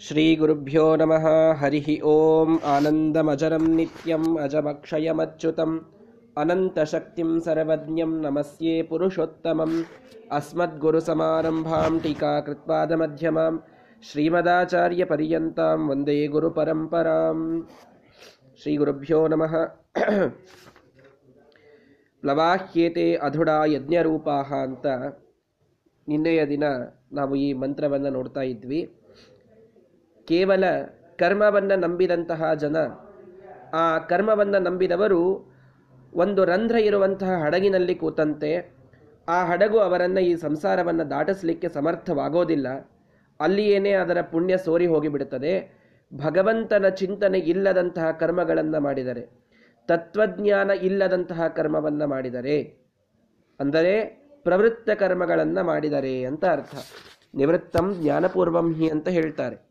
श्रीगुरुभ्यो नमः हरिः ॐ आनन्दमजरं नित्यम् अजमक्षयमच्युतम् अनन्तशक्तिं सर्वज्ञं नमस्ये पुरुषोत्तमम् अस्मद्गुरुसमारम्भां टीकाकृत्पादमध्यमां श्रीमदाचार्यपर्यन्तां वन्दे गुरुपरम्पराम् ಶ್ರೀಗುರುಭ್ಯೋ ನಮಃ ಪ್ಲವಾಹ್ಯೇತೆ ಅಧುಡಾ ಯಜ್ಞರೂಪಾಹ ಅಂತ ನಿನ್ನೆಯ ದಿನ ನಾವು ಈ ಮಂತ್ರವನ್ನು ನೋಡ್ತಾ ಇದ್ವಿ ಕೇವಲ ಕರ್ಮವನ್ನು ನಂಬಿದಂತಹ ಜನ, ಆ ಕರ್ಮವನ್ನು ನಂಬಿದವರು ಒಂದು ರಂಧ್ರ ಇರುವಂತಹ ಹಡಗಿನಲ್ಲಿ ಕೂತಂತೆ, ಆ ಹಡಗು ಅವರನ್ನು ಈ ಸಂಸಾರವನ್ನು ದಾಟಿಸಲಿಕ್ಕೆ ಸಮರ್ಥವಾಗೋದಿಲ್ಲ. ಅಲ್ಲಿಯೇನೇ ಅದರ ಪುಣ್ಯ ಸೋರಿ ಹೋಗಿಬಿಡುತ್ತದೆ. ಭಗವಂತನ ಚಿಂತನೆ ಇಲ್ಲದಂತಹ ಕರ್ಮಗಳನ್ನು ಮಾಡಿದರೆ, ತತ್ವಜ್ಞಾನ ಇಲ್ಲದಂತಹ ಕರ್ಮವನ್ನು ಮಾಡಿದರೆ, ಅಂದರೆ ಪ್ರವೃತ್ತ ಕರ್ಮಗಳನ್ನು ಮಾಡಿದರೆ ಅಂತ ಅರ್ಥ. ನಿವೃತ್ತಂ ಜ್ಞಾನಪೂರ್ವಂ ಹಿ ಅಂತ ಹೇಳ್ತಾರೆ.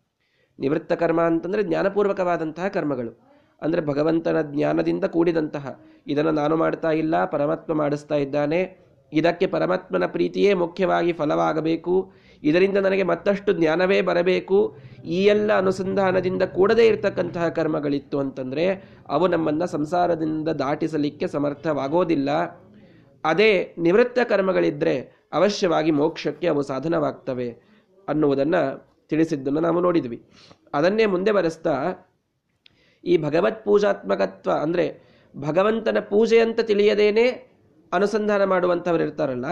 ನಿವೃತ್ತ ಕರ್ಮ ಅಂತಂದರೆ ಜ್ಞಾನಪೂರ್ವಕವಾದಂತಹ ಕರ್ಮಗಳು. ಅಂದರೆ ಭಗವಂತನ ಜ್ಞಾನದಿಂದ ಕೂಡಿದಂತಹ. ಇದನ್ನು ನಾನು ಮಾಡ್ತಾ ಇಲ್ಲ, ಪರಮಾತ್ಮ ಮಾಡಿಸ್ತಾ ಇದ್ದಾನೆ. ಇದಕ್ಕೆ ಪರಮಾತ್ಮನ ಪ್ರೀತಿಯೇ ಮುಖ್ಯವಾಗಿ ಫಲವಾಗಬೇಕು. ಇದರಿಂದ ನನಗೆ ಮತ್ತಷ್ಟು ಜ್ಞಾನವೇ ಬರಬೇಕು. ಈ ಎಲ್ಲ ಅನುಸಂಧಾನದಿಂದ ಕೂಡದೇ ಇರತಕ್ಕಂತಹ ಕರ್ಮಗಳಿತ್ತು ಅಂತಂದರೆ ಅವು ನಮ್ಮನ್ನು ಸಂಸಾರದಿಂದ ದಾಟಿಸಲಿಕ್ಕೆ ಸಮರ್ಥವಾಗೋದಿಲ್ಲ. ಅದೇ ನಿವೃತ್ತ ಕರ್ಮಗಳಿದ್ದರೆ ಅವಶ್ಯವಾಗಿ ಮೋಕ್ಷಕ್ಕೆ ಅವು ಸಾಧನವಾಗ್ತವೆ ಅನ್ನುವುದನ್ನು ತಿಳಿಸಿದ್ದನ್ನು ನಾವು ನೋಡಿದ್ವಿ. ಅದನ್ನೇ ಮುಂದೆ ಬರೆಸ್ತಾ, ಈ ಭಗವತ್ ಪೂಜಾತ್ಮಕತ್ವ ಅಂದರೆ ಭಗವಂತನ ಪೂಜೆ ಅಂತ ತಿಳಿಯದೇನೆ ಅನುಸಂಧಾನ ಮಾಡುವಂಥವ್ರು ಇರ್ತಾರಲ್ಲ,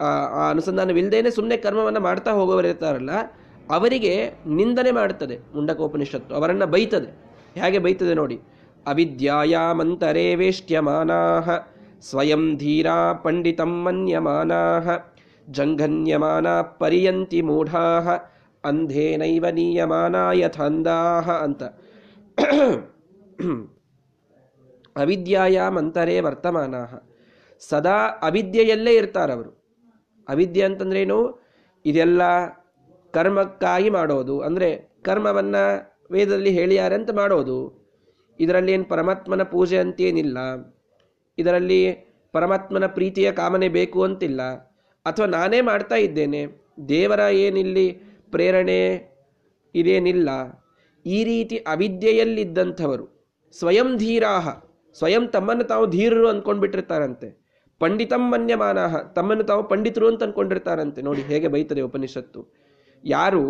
ಆ ಅನುಸಂಧಾನವಿಲ್ಲದೇನೆ ಸುಮ್ಮನೆ ಕರ್ಮವನ್ನು ಮಾಡ್ತಾ ಹೋಗೋರು ಇರ್ತಾರಲ್ಲ, ಅವರಿಗೆ ನಿಂದನೆ ಮಾಡುತ್ತದೆ ಮುಂಡಕೋಪನಿಷತ್ತು, ಅವರನ್ನು ಬೈತದೆ. ಹೇಗೆ ಬೈತದೆ ನೋಡಿ, ಅವಿದ್ಯಾಯಾಮಂತರೇ ವೇಷ್ಟ್ಯಮಾನಾಹ, ಸ್ವಯಂ ಧೀರಾ ಪಂಡಿತಂ ಮನ್ಯಮಾನಾಹ, ಜಂಘನ್ಯಮಾನ ಪರ್ಯಂತಿ ಮೂಢಾ ಅಂಧೇನೈವ ನೀಯಮಾನ ಥಂದಾಹ ಅಂತ. ಅವಿದ್ಯಾಯಾಮಂತರೇ ವರ್ತಮಾನ ಸದಾ ಅವಿದ್ಯೆಯಲ್ಲೇ ಇರ್ತಾರವರು ಅವಿದ್ಯೆ ಅಂತಂದ್ರೇನು? ಇದೆಲ್ಲ ಕರ್ಮಕ್ಕಾಗಿ ಮಾಡೋದು. ಅಂದರೆ ಕರ್ಮವನ್ನು ವೇದದಲ್ಲಿ ಹೇಳಿಯಾರೆ ಅಂತ ಮಾಡೋದು. ಇದರಲ್ಲಿ ಏನು ಪರಮಾತ್ಮನ ಪೂಜೆ ಅಂತೇನಿಲ್ಲ. ಇದರಲ್ಲಿ ಪರಮಾತ್ಮನ ಪ್ರೀತಿಯ ಕಾಮನೆ ಬೇಕು ಅಂತಿಲ್ಲ. ಅಥವಾ ನಾನೇ ಮಾಡ್ತಾ ಇದ್ದೇನೆ. ದೇವರ ಏನಿಲ್ಲಿ ಪ್ರೇರಣೆ ಇದೇನಿಲ್ಲ. ಈ ರೀತಿ ಅವಿದ್ಯೆಯಲ್ಲಿದ್ದಂಥವರು, ಸ್ವಯಂ ಧೀರಾಹ, ಸ್ವಯಂ ತಮ್ಮನ್ನು ತಾವು ಧೀರರು ಅಂದ್ಕೊಂಡ್ಬಿಟ್ಟಿರ್ತಾರಂತೆ ಪಂಡಿತಂ ಮನ್ಯಮಾನಃ ತಮ್ಮನ್ನು ತಾವು ಪಂಡಿತರು ಅಂತ ಅಂದ್ಕೊಂಡಿರ್ತಾರಂತೆ ನೋಡಿ ಹೇಗೆ ಬೈತದೆ ಉಪನಿಷತ್ತು. ಯಾರು,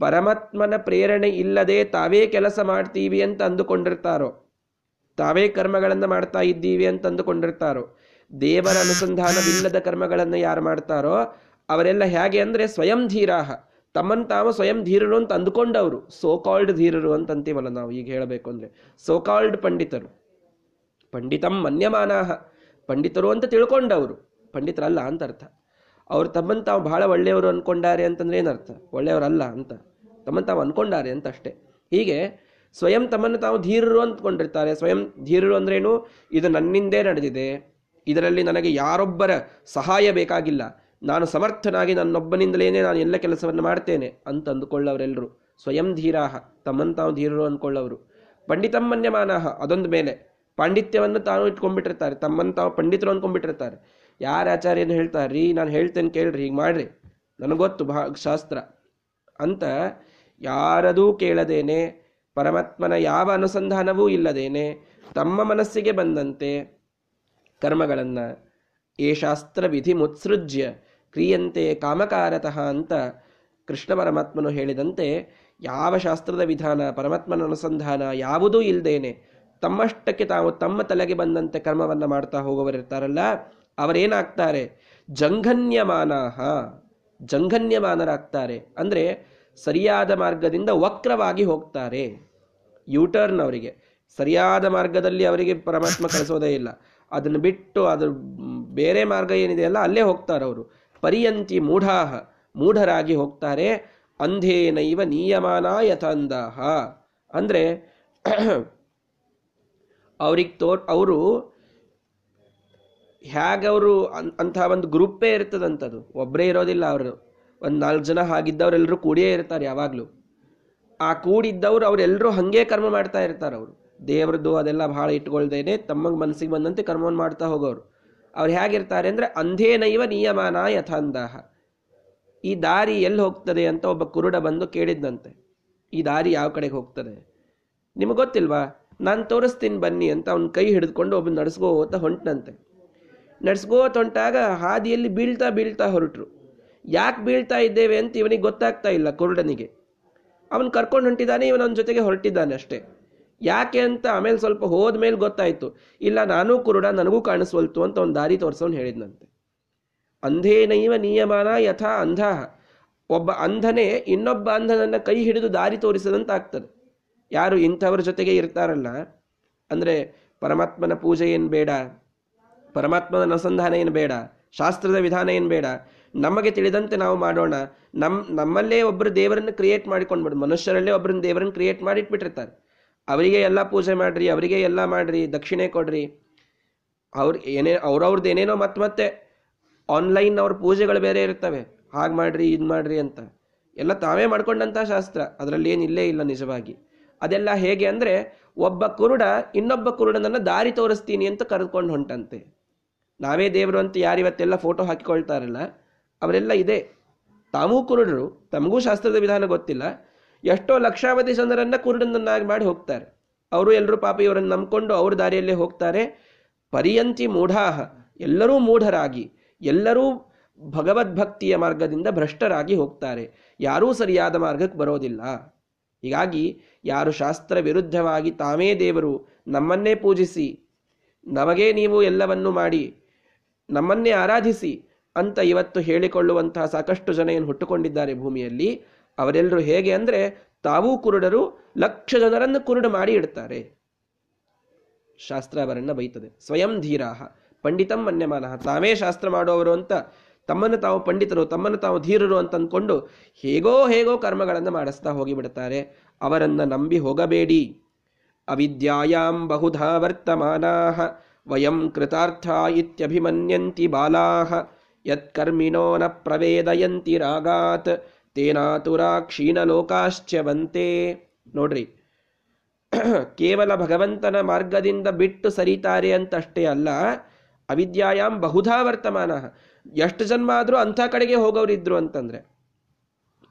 ಪರಮಾತ್ಮನ ಪ್ರೇರಣೆ ಇಲ್ಲದೆ ತಾವೇ ಕೆಲಸ ಮಾಡ್ತೀವಿ ಅಂತ ಅಂದುಕೊಂಡಿರ್ತಾರೋ, ತಾವೇ ಕರ್ಮಗಳನ್ನು ಮಾಡ್ತಾ ಇದ್ದೀವಿ ಅಂತ ಅಂದುಕೊಂಡಿರ್ತಾರೋ, ದೇವರ ಅನುಸಂಧಾನವಿಲ್ಲದ ಕರ್ಮಗಳನ್ನು ಯಾರು ಮಾಡ್ತಾರೋ, ಅವರೆಲ್ಲ ಹೇಗೆ ಅಂದರೆ ಸ್ವಯಂ ಧೀರಾಹ ತಮ್ಮನ್ನು ತಾವು ಸ್ವಯಂ ಧೀರರು ಅಂತ ಅಂದುಕೊಂಡವರು. ಸೋಕಾಲ್ಡ್ ಧೀರರು ಅಂತ ಅಂತೀವಲ್ಲ ನಾವು ಈಗ ಹೇಳಬೇಕು ಅಂದರೆ. ಸೋಕಾಲ್ಡ್ ಪಂಡಿತರು. ಪಂಡಿತಂ ಮನ್ಯಮಾನಾಹ. ಪಂಡಿತರು ಅಂತ ತಿಳ್ಕೊಂಡವರು. ಪಂಡಿತರಲ್ಲ ಅಂತ ಅರ್ಥ. ಅವ್ರು ತಮ್ಮನ್ನು ತಾವು ಬಹಳ ಒಳ್ಳೆಯವರು ಅಂದ್ಕೊಂಡಾರೆ ಅಂತಂದ್ರೆ ಏನರ್ಥ ಒಳ್ಳೆಯವರಲ್ಲ ಅಂತ. ತಮ್ಮನ್ನು ತಾವು ಅಂದ್ಕೊಂಡಾರೆ ಅಂತ ಅಷ್ಟೇ. ಹೀಗೆ ಸ್ವಯಂ ತಮ್ಮನ್ನು ತಾವು ಧೀರರು ಅಂದ್ಕೊಂಡಿರ್ತಾರೆ. ಸ್ವಯಂ ಧೀರರು ಅಂದ್ರೇನು ಇದು ನನ್ನಿಂದೇ ನಡೆದಿದೆ. ಇದರಲ್ಲಿ ನನಗೆ ಯಾರೊಬ್ಬರ ಸಹಾಯ ಬೇಕಾಗಿಲ್ಲ. ನಾನು ಸಮರ್ಥನಾಗಿ ನನ್ನೊಬ್ಬನಿಂದಲೇ ನಾನು ಎಲ್ಲ ಕೆಲಸವನ್ನು ಮಾಡ್ತೇನೆ ಅಂತ ಅಂದುಕೊಳ್ಳವರೆಲ್ಲರೂ. ಸ್ವಯಂ ಧೀರಾಹ, ತಮ್ಮನ್ನು ಧೀರರು ಅಂದ್ಕೊಳ್ಳವರು. ಪಂಡಿತಂ ಮನ್ಯಮಾನಃ ಅದೊಂದು ಮೇಲೆ. ಪಾಂಡಿತ್ಯವನ್ನು ತಾನು ಇಟ್ಕೊಂಡ್ಬಿಟ್ಟಿರ್ತಾರೆ, ತಮ್ಮನ್ನು ತಾವು ಪಂಡಿತರು ಅಂದ್ಕೊಂಡ್ಬಿಟ್ಟಿರ್ತಾರೆ. ಯಾರ ಆಚಾರ್ಯನು ಹೇಳ್ತಾರೆ, ರೀ, ನಾನು ಹೇಳ್ತೇನೆ ಕೇಳ್ರಿ, ಹೀಗೆ ಮಾಡ್ರಿ. ನನಗೊತ್ತು ಭಾ ಶಾಸ್ತ್ರ. ಅಂತ ಯಾರದೂ ಕೇಳದೇನೆ, ಪರಮಾತ್ಮನ ಯಾವ ಅನುಸಂಧಾನವೂ ಇಲ್ಲದೇನೆ, ತಮ್ಮ ಮನಸ್ಸಿಗೆ ಬಂದಂತೆ ಕರ್ಮಗಳನ್ನು, ಏ ಶಾಸ್ತ್ರ ವಿಧಿ ಮುತ್ಸೃಜ್ಯ ಕ್ರಿಯಂತೆ ಕಾಮಕಾರತಃ ಅಂತ ಕೃಷ್ಣ ಪರಮಾತ್ಮನು ಹೇಳಿದಂತೆ ಯಾವ ಶಾಸ್ತ್ರದ ವಿಧಾನ ಪರಮಾತ್ಮನ ಅನುಸಂಧಾನ ಯಾವುದೂ ಇಲ್ಲದೇನೆ ತಮ್ಮಷ್ಟಕ್ಕೆ ತಾವು ತಮ್ಮ ತಲೆಗೆ ಬಂದಂತೆ ಕರ್ಮವನ್ನು ಮಾಡ್ತಾ ಹೋಗುವವರಿರ್ತಾರಲ್ಲ, ಅವರೇನಾಗ್ತಾರೆ? ಜಂಘನ್ಯಮಾನಾಹ. ಜಂಘನ್ಯಮಾನರಾಗ್ತಾರೆ. ಅಂದರೆ ಸರಿಯಾದ ಮಾರ್ಗದಿಂದ ವಕ್ರವಾಗಿ ಹೋಗ್ತಾರೆ. ಯೂಟರ್ನ್ ಅವರಿಗೆ. ಸರಿಯಾದ ಮಾರ್ಗದಲ್ಲಿ ಅವರಿಗೆ ಪರಮಾತ್ಮ ಕಳಿಸೋದೇ ಇಲ್ಲ. ಅದನ್ನು ಬಿಟ್ಟು ಅದು ಬೇರೆ ಮಾರ್ಗ ಏನಿದೆಯಲ್ಲ, ಅಲ್ಲೇ ಹೋಗ್ತಾರೆ ಅವರು ಪರ್ಯಂತಿ ಮೂಢಾಹ ಮೂಢರಾಗಿ ಹೋಗ್ತಾರೆ. ಅಂಧೇನೈವ ನಿಯಮಾನ ಯಥಾಂದಾಹ ಅಂದರೆ ಅವ್ರಿಗೆ ತೋರ್, ಅವರು ಹೇಗವರು ಅಂತಹ ಒಂದು ಗ್ರೂಪೇ ಇರ್ತದಂಥದ್ದು ಒಬ್ಬರೇ ಇರೋದಿಲ್ಲ ಅವರು. ಒಂದು ನಾಲ್ಕು ಜನ ಹಾಗಿದ್ದವರೆಲ್ಲರೂ ಕೂಡಿಯೇ ಇರ್ತಾರೆ ಯಾವಾಗಲೂ. ಆ ಕೂಡಿದ್ದವ್ರು ಅವರೆಲ್ಲರೂ ಹಾಗೆ ಕರ್ಮ ಮಾಡ್ತಾ ಇರ್ತಾರೆ ಅವರು ದೇವ್ರದ್ದು ಅದೆಲ್ಲ ಭಾಳ ಇಟ್ಕೊಳ್ದೇನೆ ತಮ್ಮ ಮನಸ್ಸಿಗೆ ಬಂದಂತೆ ಕರ್ಮವನ್ನು ಮಾಡ್ತಾ ಹೋಗೋರು. ಅವ್ರು ಹೇಗಿರ್ತಾರೆ ಅಂದರೆ ಅಂಧೇನೈವ ನಿಯಮಾನ ಯಥಾಂದಾಹ ಈ ದಾರಿ ಎಲ್ಲಿ ಹೋಗ್ತದೆ ಅಂತ ಒಬ್ಬ ಕುರುಡ ಬಂದು ಕೇಳಿದ್ದಂತೆ ಈ ದಾರಿ ಯಾವ ಕಡೆಗೆ ಹೋಗ್ತದೆ? ನಿಮಗೆ ಗೊತ್ತಿಲ್ವಾ? ನಾನು ತೋರಿಸ್ತೀನಿ ಬನ್ನಿ ಅಂತ ಅವ್ನ ಕೈ ಹಿಡಿದುಕೊಂಡು ಒಬ್ಬ ನಡೆಸ್ಕೋತ ಹೊಂಟನಂತೆ. ನಡೆಸ್ಕೋತ ಹೊಂಟಾಗ ಹಾದಿಯಲ್ಲಿ ಬೀಳ್ತಾ ಬೀಳ್ತಾ ಹೊರಟರು. ಯಾಕೆ ಬೀಳ್ತಾ ಇದ್ದೇವೆ ಅಂತ ಇವನಿಗೆ ಗೊತ್ತಾಗ್ತಾ ಇಲ್ಲ ಕುರುಡನಿಗೆ. ಅವನು ಕರ್ಕೊಂಡು ಹೊಂಟಿದ್ದಾನೆ ಇವನ ಜೊತೆಗೆ ಹೊರಟಿದ್ದಾನೆ ಅಷ್ಟೇ. ಯಾಕೆ ಅಂತ ಆಮೇಲೆ ಸ್ವಲ್ಪ ಹೋದ್ಮೇಲೆ ಗೊತ್ತಾಯಿತು. ಇಲ್ಲ, ನಾನು ಕುರುಡ, ನನಗೂ ಕಾಣಿಸ್ವಲ್ತು ಅಂತ ಒಂದು ದಾರಿ ತೋರಿಸೋನು ಹೇಳಿದ್ನಂತೆ. ಅಂಧೇನೈವ ನಿಯಮಾನ ಯಥಾ ಅಂಧ. ಒಬ್ಬ ಅಂಧನೇ ಇನ್ನೊಬ್ಬ ಅಂಧನನ್ನ ಕೈ ಹಿಡಿದು ದಾರಿ ತೋರಿಸದಂತ ಆಗ್ತದೆ. ಯಾರು ಇಂಥವ್ರ ಜೊತೆಗೆ ಇರ್ತಾರಲ್ಲ, ಅಂದ್ರೆ ಪರಮಾತ್ಮನ ಪೂಜೆ ಏನು ಬೇಡ, ಪರಮಾತ್ಮನ ಅನುಸಂಧಾನ ಏನು ಬೇಡ, ಶಾಸ್ತ್ರದ ವಿಧಾನ ಏನು ಬೇಡ, ನಮಗೆ ತಿಳಿದಂತೆ ನಾವು ಮಾಡೋಣ. ನಮ್ಮ ನಮ್ಮಲ್ಲೇ ಒಬ್ಬರು ದೇವರನ್ನು ಕ್ರಿಯೇಟ್ ಮಾಡಿಕೊಂಡ್ಬಿಡು. ಮನುಷ್ಯರಲ್ಲೇ ಒಬ್ಬರನ್ನ ದೇವರನ್ನು ಕ್ರಿಯೇಟ್ ಮಾಡಿಟ್ಬಿಟ್ಟಿರ್ತಾರೆ. ಅವರಿಗೆ ಎಲ್ಲ ಪೂಜೆ ಮಾಡ್ರಿ, ಅವರಿಗೆ ಎಲ್ಲ ಮಾಡ್ರಿ, ದಕ್ಷಿಣೆ ಕೊಡ್ರಿ. ಅವ್ರ ಏನೇ ಅವ್ರವ್ರದ್ದು ಏನೇನೋ ಮತ್ತೆ ಮತ್ತೆ ಆನ್ಲೈನ್ ಅವ್ರ ಪೂಜೆಗಳು ಬೇರೆ ಇರ್ತವೆ. ಹಾಗೆ ಮಾಡ್ರಿ, ಇದು ಮಾಡ್ರಿ ಅಂತ. ಎಲ್ಲ ತಾವೇ ಮಾಡ್ಕೊಂಡಂತ ಶಾಸ್ತ್ರ. ಅದರಲ್ಲಿ ಏನು ಇಲ್ಲೇ ಇಲ್ಲ ನಿಜವಾಗಿ. ಅದೆಲ್ಲ ಹೇಗೆ ಅಂದ್ರೆ, ಒಬ್ಬ ಕುರುಡ ಇನ್ನೊಬ್ಬ ಕುರುಡನನ್ನು ದಾರಿ ತೋರಿಸ್ತೀನಿ ಅಂತ ಕರೆದುಕೊಂಡು ಹೊಂಟಂತೆ. ನಾವೇ ದೇವರು ಅಂತ ಯಾರಿವತ್ತೆಲ್ಲ ಫೋಟೋ ಹಾಕಿಕೊಳ್ತಾರಲ್ಲ, ಅವರೆಲ್ಲ ಇದೆ. ತಾವೂ ಕುರುಡರು, ತಮಗೂ ಶಾಸ್ತ್ರದ ವಿಧಾನ ಗೊತ್ತಿಲ್ಲ. ಎಷ್ಟೋ ಲಕ್ಷಾವಧಿ ಜನರನ್ನ ಕುರುಡನನ್ನಾಗಿ ಮಾಡಿ ಹೋಗ್ತಾರೆ. ಅವರು ಎಲ್ಲರೂ ಪಾಪ ಇವರನ್ನು ನಂಬಿಕೊಂಡು ಅವ್ರ ದಾರಿಯಲ್ಲೇ ಹೋಗ್ತಾರೆ. ಪರ್ಯಂತಿ ಮೂಢಾಹ. ಎಲ್ಲರೂ ಮೂಢರಾಗಿ, ಎಲ್ಲರೂ ಭಗವದ್ಭಕ್ತಿಯ ಮಾರ್ಗದಿಂದ ಭ್ರಷ್ಟರಾಗಿ ಹೋಗ್ತಾರೆ. ಯಾರೂ ಸರಿಯಾದ ಮಾರ್ಗಕ್ಕೆ ಬರೋದಿಲ್ಲ. ಹೀಗಾಗಿ ಯಾರು ಶಾಸ್ತ್ರ ವಿರುದ್ಧವಾಗಿ ತಾವೇ ದೇವರು, ನಮ್ಮನ್ನೇ ಪೂಜಿಸಿ, ನಮಗೇ ನೀವು ಎಲ್ಲವನ್ನೂ ಮಾಡಿ, ನಮ್ಮನ್ನೇ ಆರಾಧಿಸಿ ಅಂತ ಇವತ್ತು ಹೇಳಿಕೊಳ್ಳುವಂತಹ ಸಾಕಷ್ಟು ಜನ ಏನು ಹುಟ್ಟುಕೊಂಡಿದ್ದಾರೆ ಭೂಮಿಯಲ್ಲಿ. ಅವರೆಲ್ಲರೂ ಹೇಗೆ ಅಂದರೆ ತಾವೂ ಕುರುಡರು ಲಕ್ಷ ಜನರನ್ನು ಕುರುಡು ಮಾಡಿ ಇಡ್ತಾರೆ ಶಾಸ್ತ್ರ ಅವರನ್ನು ಬೈತದೆ. ಸ್ವಯಂ ಧೀರಾಹ, ಪಂಡಿತಂ ಮನ್ಯಮಾನ, ತಾವೇ ಶಾಸ್ತ್ರ ಮಾಡುವವರು ಅಂತ ತಮ್ಮನ್ನು ತಾವು ಪಂಡಿತರು, ತಮ್ಮನ್ನು ತಾವು ಧೀರರು ಅಂತ ಅಂದ್ಕೊಂಡು ಹೇಗೋ ಹೇಗೋ ಕರ್ಮಗಳನ್ನು ಮಾಡಿಸ್ತಾ ಹೋಗಿಬಿಡ್ತಾರೆ ಅವರನ್ನು ನಂಬಿ ಹೋಗಬೇಡಿ. ಅವಿದ್ಯಾಯಾಂ ಬಹುಧಾ ವರ್ತಮಾನಾ ವಯಂ ಕೃತಾರ್ಥ ಇತ್ಯಭಿಮನ್ಯಂತಿ ಬಾಲಾಹ, ಯತ್ಕರ್ಮಿನೋ ನ ಪ್ರವೇದಯಂತಿ ರಾಗಾತ್ ತೇನಾತುರಾ ಕ್ಷೀಣಲೋಕಾಶ್ಚವಂತೆ ನೋಡ್ರಿ. ಕೇವಲ ಭಗವಂತನ ಮಾರ್ಗದಿಂದ ಬಿಟ್ಟು ಸರಿತಾರೆ ಅಂತಷ್ಟೇ ಅಲ್ಲ, ಅವಿದ್ಯಾಯಾಂ ಬಹುಧಾ ವರ್ತಮಾನ. ಎಷ್ಟು ಜನ್ಮ ಆದರೂ ಅಂಥ ಕಡೆಗೆ ಹೋಗೋರಿದ್ರು ಅಂತಂದ್ರೆ.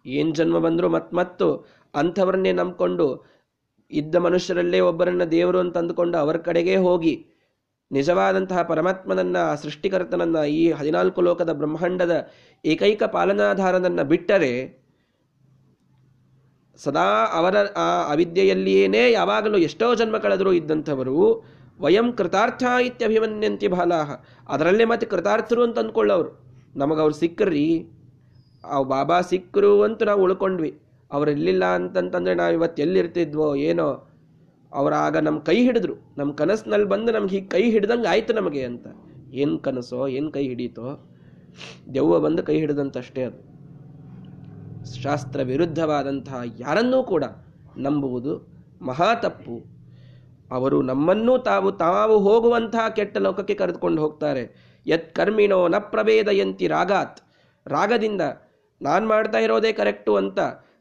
ಏನ್ ಜನ್ಮ ಬಂದರೂ ಮತ್ ಮತ್ತು ಅಂಥವ್ರನ್ನೇ ನಂಬಿಕೊಂಡು ಇದ್ದ ಮನುಷ್ಯರಲ್ಲೇ ಒಬ್ಬರನ್ನ ದೇವರು ಅಂತ ಅಂದುಕೊಂಡು ಅವರ ಕಡೆಗೆ ಹೋಗಿ ನಿಜವಾದಂತಹ ಪರಮಾತ್ಮನನ್ನ, ಸೃಷ್ಟಿಕರ್ತನನ್ನ, ಈ ಹದಿನಾಲ್ಕು ಲೋಕದ ಬ್ರಹ್ಮಾಂಡದ ಏಕೈಕ ಪಾಲನಾಧಾರನನ್ನ ಬಿಟ್ಟರೆ ಸದಾ ಅವರ ಆ ಅವಿದ್ಯೆಯಲ್ಲಿಯೇನೇ ಯಾವಾಗಲೂ ಎಷ್ಟೋ ಜನ್ಮ ಕಳೆದರೂ ಇದ್ದಂಥವರು ವಯಂ ಕೃತಾರ್ಥ ಇತ್ಯಭಿಮನ್ಯಂತಿ ಬಾಲಾಹ. ಅದರಲ್ಲೇ ಮತ್ತೆ ಕೃತಾರ್ಥರು ಅಂತ ಅಂದ್ಕೊಳ್ಳೋರು. ನಮಗವ್ರು ಸಿಕ್ಕರ್ರಿ ಆ ಬಾಬಾ ಸಿಕ್ಕರು ಅಂತ ನಾವು ಉಳ್ಕೊಂಡ್ವಿ. ಅವ್ರು ಇರ್ಲಿಲ್ಲ ಅಂತಂತಂದ್ರೆ ನಾವು ಇವತ್ತು ಎಲ್ಲಿರ್ತಿದ್ವೋ, ಏನೋ ಅವ್ರ ಆಗ ನಮ್ಮ ಕೈ ಹಿಡಿದ್ರು. ನಮ್ಮ ಕನಸಿನಲ್ಲಿ ಬಂದು ನಮ್ಗೆ ಹೀಗೆ ಕೈ ಹಿಡ್ದಂಗೆ ಆಯ್ತು ನಮಗೆ ಅಂತ. ಏನು ಕನಸೋ, ಏನು ಕೈ ಹಿಡೀತೋ, ದೆವ್ವ ಬಂದು ಕೈ ಹಿಡಿದಂತಷ್ಟೇ ಅದು. ಶಾಸ್ತ್ರ ವಿರುದ್ಧವಾದಂತಹ ಯಾರನ್ನೂ ಕೂಡ ನಂಬುವುದು ಮಹಾ ತಪ್ಪು. ಅವರು ನಮ್ಮನ್ನು ತಾವು ತಾವು ಹೋಗುವಂತಹ ಕೆಟ್ಟ ಲೋಕಕ್ಕೆ ಕರೆದುಕೊಂಡು ಹೋಗ್ತಾರೆ. ಯತ್ ಕರ್ಮಿಣೋ ನ ಪ್ರಭೇದಯಂತಿ ರಾಗಾತ್. ರಾಗದಿಂದ ನಾನು ಮಾಡ್ತಾ ಇರೋದೇ ಕರೆಕ್ಟು ಅಂತ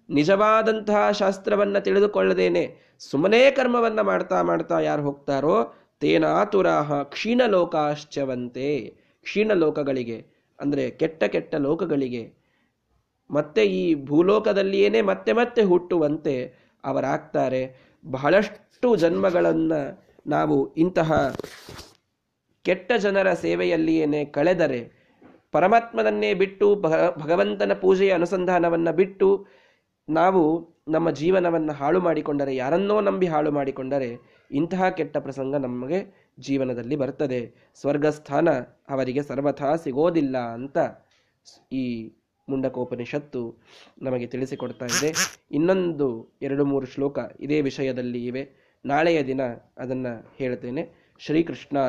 ನಿಜವಾದಂತಹ ಶಾಸ್ತ್ರವನ್ನು ತಿಳಿದುಕೊಳ್ಳದೇನೆ. ಸುಮ್ಮನೆ ಕರ್ಮವನ್ನು ಮಾಡ್ತಾ ಮಾಡ್ತಾ ಯಾರು ಹೋಗ್ತಾರೋ ತೇನಾತುರಾಹ ಕ್ಷೀಣಲೋಕಾಶ್ಚವಂತೆ. ಕ್ಷೀಣಲೋಕಗಳಿಗೆ, ಅಂದರೆ ಕೆಟ್ಟ ಕೆಟ್ಟ ಲೋಕಗಳಿಗೆ. ಮತ್ತೆ ಈ ಭೂಲೋಕದಲ್ಲಿಯೇ ಮತ್ತೆ ಮತ್ತೆ ಹುಟ್ಟುವಂತೆ ಅವರಾಗ್ತಾರೆ. ಬಹಳಷ್ಟು ಜನ್ಮಗಳನ್ನು ನಾವು ಇಂತಹ ಕೆಟ್ಟ ಜನರ ಸೇವೆಯಲ್ಲಿಯೇ ಕಳೆದರೆ, ಪರಮಾತ್ಮನನ್ನೇ ಬಿಟ್ಟು ಭಗವಂತನ ಪೂಜೆಯ ಅನುಸಂಧಾನವನ್ನು ಬಿಟ್ಟು ನಾವು ನಮ್ಮ ಜೀವನವನ್ನು ಹಾಳು ಮಾಡಿಕೊಂಡರೆ, ಯಾರನ್ನೋ ನಂಬಿ ಹಾಳು ಮಾಡಿಕೊಂಡರೆ, ಇಂತಹ ಕೆಟ್ಟ ಪ್ರಸಂಗ ನಮಗೆ ಜೀವನದಲ್ಲಿ ಬರ್ತದೆ. ಸ್ವರ್ಗಸ್ಥಾನ ಅವರಿಗೆ ಸರ್ವಥಾ ಸಿಗೋದಿಲ್ಲ ಅಂತ ಈ ಮುಂಡಕೋಪನಿಷತ್ತು ನಮಗೆ ತಿಳಿಸಿಕೊಡ್ತಾ ಇದೆ. ಇನ್ನೊಂದು ಎರಡು ಮೂರು ಶ್ಲೋಕ ಇದೇ ವಿಷಯದಲ್ಲಿ ಇವೆ. ನಾಳೆಯ ದಿನ ಅದನ್ನು ಹೇಳ್ತೇನೆ. ಶ್ರೀಕೃಷ್ಣ